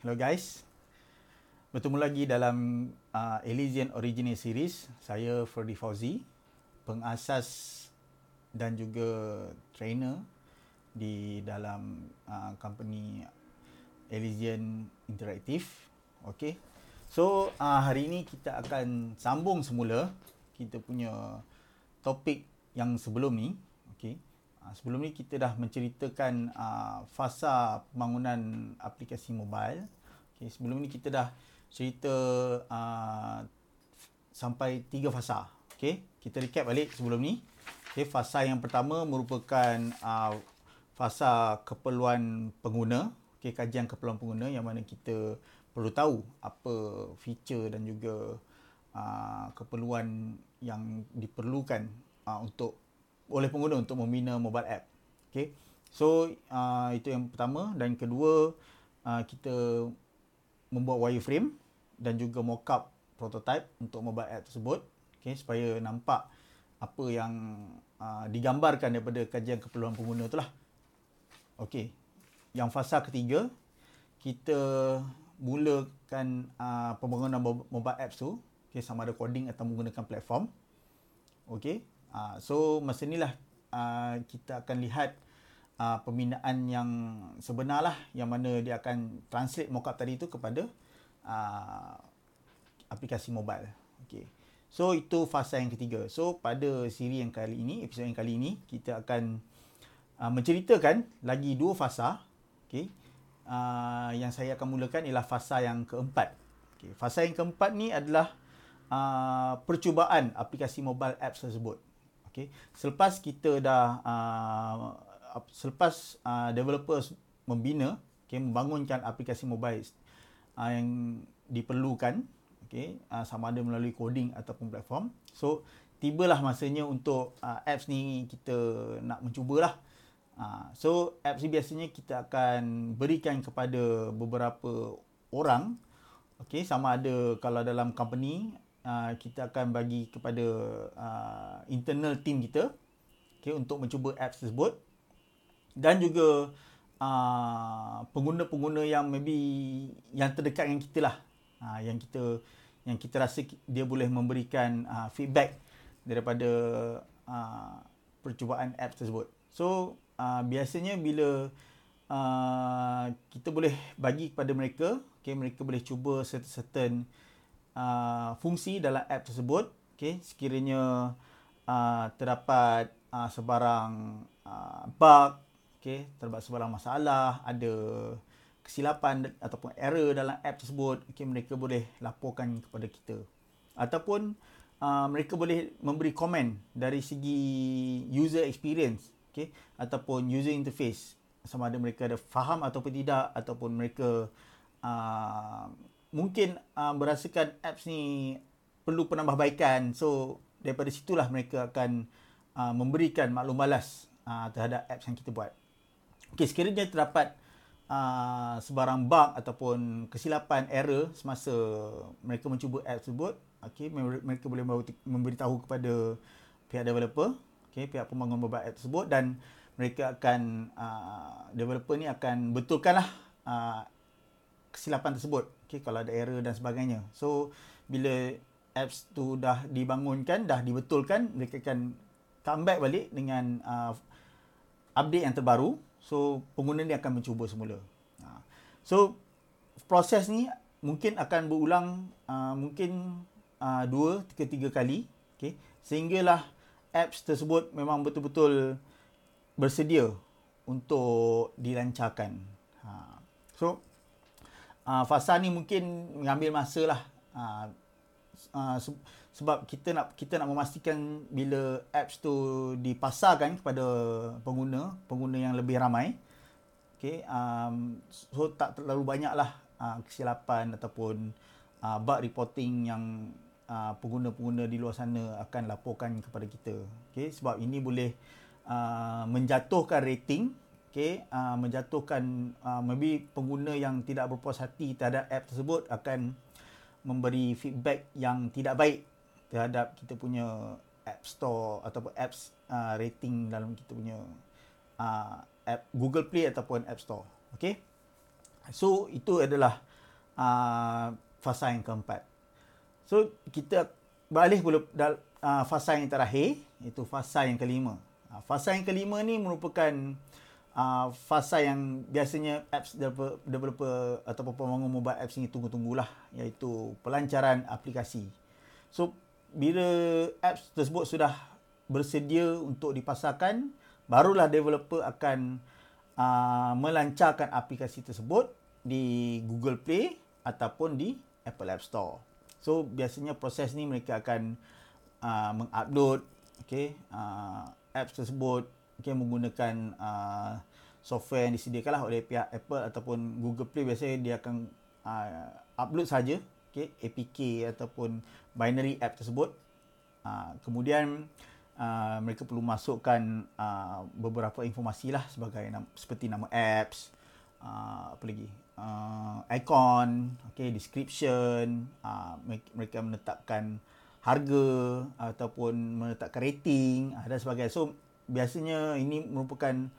Hello guys. Bertemu lagi dalam uh, Elysian Original Series. Saya Ferdi Fauzi, pengasas dan juga trainer di dalam uh, company Elysian Interactive. Okay. So uh, hari ini kita akan sambung semula kita punya topik yang sebelum ni. Uh, sebelum ni kita dah menceritakan uh, fasa pembangunan aplikasi mobile. Okay. Sebelum ni kita dah cerita uh, sampai tiga fasa. Okay. Kita recap balik sebelum ni. Okay. Fasa yang pertama merupakan uh, fasa keperluan pengguna. Okay. Kajian keperluan pengguna yang mana kita perlu tahu apa feature dan juga uh, keperluan yang diperlukan uh, untuk oleh pengguna untuk membina mobile app. Okay. So uh, itu yang pertama dan kedua uh, kita membuat wireframe dan juga mockup prototype untuk mobile app tersebut. Okay, supaya nampak apa yang uh, digambarkan daripada kajian keperluan pengguna itulah. Okey. Yang fasa ketiga kita mulakan uh, pembangunan mobile apps tu okay, sama ada coding atau menggunakan platform. Okey. Uh, so masa inilah uh, kita akan lihat uh, pembinaan yang sebenar lah yang mana dia akan translate mockup tadi tu kepada uh, aplikasi mobile. Okey. So itu fasa yang ketiga. So pada siri yang kali ini, episod yang kali ini kita akan uh, menceritakan lagi dua fasa. Okey. Uh, yang saya akan mulakan ialah fasa yang keempat. Okey. Fasa yang keempat ni adalah uh, percubaan aplikasi mobile apps tersebut. Okay. Selepas kita dah uh, selepas uh, developers membina, okay, membangunkan aplikasi mobile uh, yang diperlukan, okay, uh, sama ada melalui coding ataupun platform. So tibalah masanya untuk uh, apps ni kita nak mencubalah. Uh, so apps ni biasanya kita akan berikan kepada beberapa orang, okay, sama ada kalau dalam company uh, kita akan bagi kepada uh, internal team kita okay, untuk mencuba apps tersebut dan juga uh, pengguna-pengguna yang maybe yang terdekat dengan kita lah uh, yang kita yang kita rasa dia boleh memberikan uh, feedback daripada uh, percubaan apps tersebut. So uh, biasanya bila uh, kita boleh bagi kepada mereka, okay, mereka boleh cuba certain, certain uh, fungsi dalam app tersebut okey sekiranya uh, terdapat uh, sebarang uh, bug okey terdapat sebarang masalah ada kesilapan ataupun error dalam app tersebut okey mereka boleh laporkan kepada kita. Ataupun uh, mereka boleh memberi komen dari segi user experience okey ataupun user interface. Sama ada mereka ada faham ataupun tidak ataupun mereka uh, mungkin uh, berasakan apps ni perlu penambahbaikan. So daripada situlah mereka akan uh, memberikan maklum balas uh, terhadap apps yang kita buat. Okey, sekiranya terdapat uh, sebarang bug ataupun kesilapan error semasa mereka mencuba apps tersebut, okey, mereka boleh memberitahu kepada pihak developer, okey, pihak pembangun mobile app tersebut dan mereka akan uh, developer ni akan betulkanlah uh, kesilapan tersebut okay, kalau ada error dan sebagainya. So bila apps tu dah dibangunkan dah dibetulkan mereka akan come back balik dengan uh, update yang terbaru. So pengguna ni akan mencuba semula. Uh, so proses ni mungkin akan berulang uh, mungkin uh, dua tiga tiga kali okay, sehinggalah apps tersebut memang betul-betul bersedia untuk dilancarkan. Ha. so uh, fasa ni mungkin mengambil masa lah. Uh, uh, sebab kita nak kita nak memastikan bila apps tu dipasarkan kepada pengguna, pengguna yang lebih ramai. Okay, um, so tak terlalu banyak lah uh, kesilapan ataupun uh, bug reporting yang uh, pengguna-pengguna di luar sana akan laporkan kepada kita. Okay, sebab ini boleh uh, menjatuhkan rating okay, uh, menjatuhkan uh, maybe pengguna yang tidak berpuas hati terhadap app tersebut akan memberi feedback yang tidak baik terhadap kita punya app store ataupun apps uh, rating dalam kita punya uh, app Google Play ataupun App Store. Okay. So itu adalah uh, fasa yang keempat. So kita beralih pula uh, fasa yang terakhir iaitu fasa yang kelima. Uh, fasa yang kelima ni merupakan uh, fasa yang biasanya apps developer, developer ataupun pembangun mobile apps ini tunggu-tunggulah iaitu pelancaran aplikasi. So bila apps tersebut sudah bersedia untuk dipasarkan, barulah developer akan uh, melancarkan aplikasi tersebut di Google Play ataupun di Apple App Store. So biasanya proses ni mereka akan uh, mengupload okay, uh, apps tersebut okay, menggunakan uh, software yang disediakanlah oleh pihak Apple ataupun Google Play biasanya dia akan uh, upload saja okay, APK ataupun binary app tersebut. Uh, kemudian uh, mereka perlu masukkan uh, beberapa informasi lah sebagai nama, seperti nama apps, uh, apa lagi, uh, icon, okay, description, uh, mereka menetapkan harga ataupun menetapkan rating uh, dan sebagainya. So biasanya ini merupakan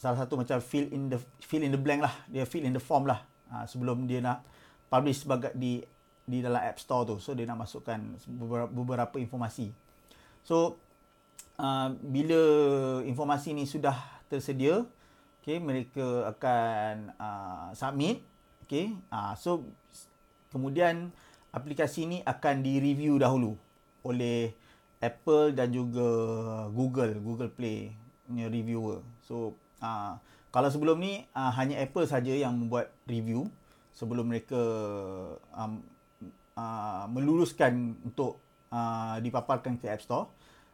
salah satu macam fill in the fill in the blank lah, dia fill in the form lah uh, sebelum dia nak publish sebagai di di dalam App Store tu. So dia nak masukkan beberapa, beberapa informasi. So uh, bila informasi ni sudah tersedia, okay, mereka akan uh, submit. Okay, uh, so kemudian aplikasi ni akan direview dahulu oleh Apple dan juga Google, Google Play punya reviewer. So uh, kalau sebelum ni uh, hanya Apple saja yang membuat review sebelum mereka um, uh, meluluskan untuk uh, dipaparkan ke App Store.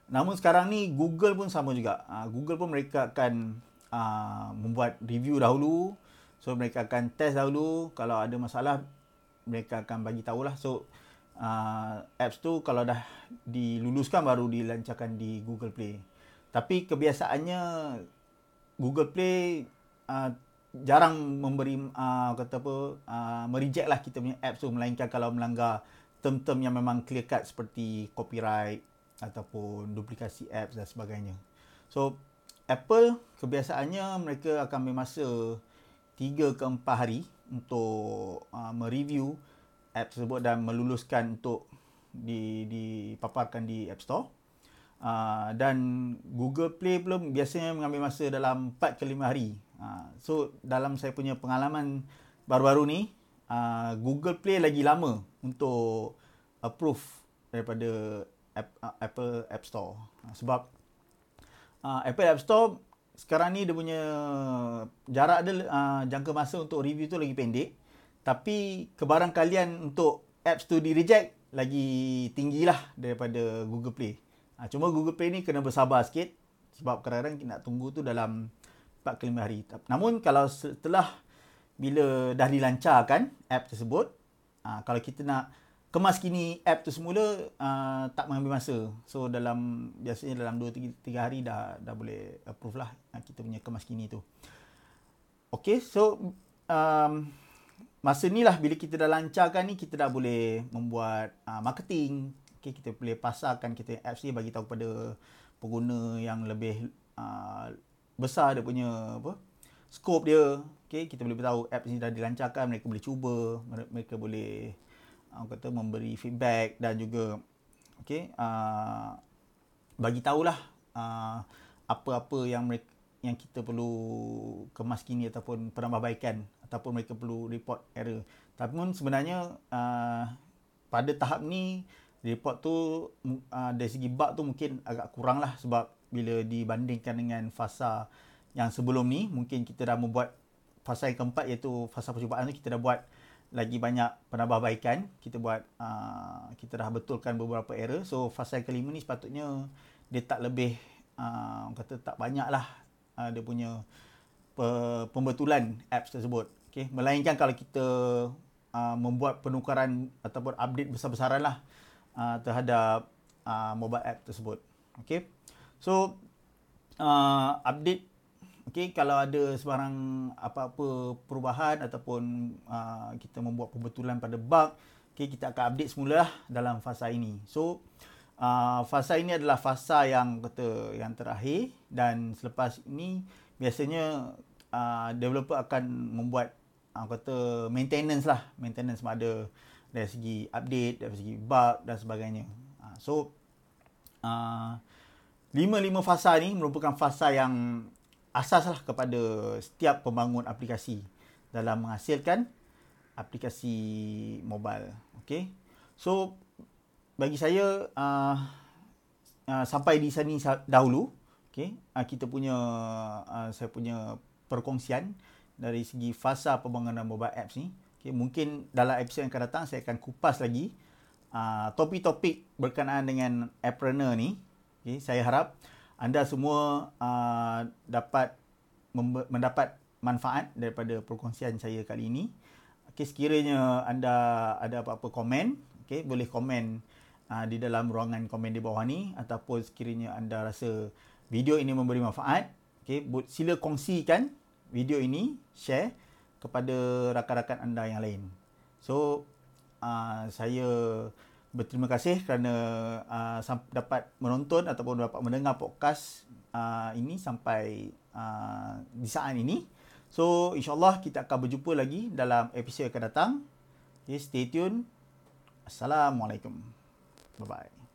Namun sekarang ni Google pun sama juga. Uh, Google pun mereka akan uh, membuat review dahulu. So mereka akan test dahulu. Kalau ada masalah mereka akan bagi tahulah. So uh, apps tu kalau dah diluluskan baru dilancarkan di Google Play. Tapi kebiasaannya Google Play uh, jarang memberi uh, kata apa uh, mereject lah kita punya apps tu melainkan kalau melanggar term-term yang memang clear cut seperti copyright ataupun duplikasi apps dan sebagainya. So Apple kebiasaannya mereka akan ambil masa 3 ke 4 hari untuk uh, mereview app tersebut dan meluluskan untuk di dipaparkan di App Store. Uh, dan Google Play pun biasanya mengambil masa dalam 4 ke 5 hari. Ha, so dalam saya punya pengalaman baru-baru ni uh, Google Play lagi lama untuk approve daripada App, uh, Apple App Store. Uh, sebab uh, Apple App Store sekarang ni dia punya jarak dia uh, jangka masa untuk review tu lagi pendek. Tapi kebarangkalian untuk apps tu di reject lagi tinggilah daripada Google Play. Uh, cuma Google Play ni kena bersabar sikit sebab kadang-kadang nak tunggu tu dalam 4 ke 5 hari. Namun kalau setelah bila dah dilancarkan app tersebut, uh, kalau kita nak kemas kini app tu semula uh, tak mengambil masa. So dalam biasanya dalam 2 3, 3 hari dah dah boleh approve lah uh, kita punya kemas kini tu. Okay, so um, masa ni lah bila kita dah lancarkan ni kita dah boleh membuat uh, marketing. Okay, kita boleh pasarkan kita apps ni bagi tahu kepada pengguna yang lebih uh, besar dia punya apa scope dia okey kita boleh tahu app ni dah dilancarkan mereka boleh cuba mereka boleh orang kata memberi feedback dan juga okey uh, bagi tahulah uh, apa-apa yang mereka yang kita perlu kemas kini ataupun penambahbaikan ataupun mereka perlu report error. Tapi pun sebenarnya uh, pada tahap ni report tu uh, dari segi bug tu mungkin agak kurang lah sebab bila dibandingkan dengan fasa yang sebelum ni mungkin kita dah membuat fasa yang keempat iaitu fasa percubaan tu kita dah buat lagi banyak penambahbaikan kita buat uh, kita dah betulkan beberapa error so fasa yang kelima ni sepatutnya dia tak lebih uh, kata tak banyak lah uh, dia punya pe- pembetulan apps tersebut. Okay? melainkan kalau kita uh, membuat penukaran ataupun update besar-besaran lah uh, terhadap uh, mobile app tersebut okay? So uh, update okay, kalau ada sebarang apa-apa perubahan ataupun uh, kita membuat pembetulan pada bug, okay, kita akan update semula dalam fasa ini. So uh, fasa ini adalah fasa yang kata yang terakhir dan selepas ini biasanya uh, developer akan membuat uh, kata maintenance lah maintenance ada dari segi update dari segi bug dan sebagainya uh, so uh, lima-lima fasa ni merupakan fasa yang asas lah kepada setiap pembangun aplikasi dalam menghasilkan aplikasi mobile okay so bagi saya uh, uh, sampai di sini dahulu okay uh, kita punya uh, saya punya perkongsian dari segi fasa pembangunan mobile apps ni. Okay, mungkin dalam episod yang akan datang saya akan kupas lagi uh, topik-topik berkenaan dengan appreneur ni. Okay, saya harap anda semua uh, dapat mendapat manfaat daripada perkongsian saya kali ini. Okay, sekiranya anda ada apa-apa komen, okay, boleh komen uh, di dalam ruangan komen di bawah ni ataupun sekiranya anda rasa video ini memberi manfaat, okay, sila kongsikan video ini share kepada rakan-rakan anda yang lain. So uh, saya berterima kasih kerana uh, dapat menonton ataupun dapat mendengar podcast uh, ini sampai uh, di saat ini. So insyaallah kita akan berjumpa lagi dalam episod akan datang. Okay, stay tune. Assalamualaikum. Bye bye.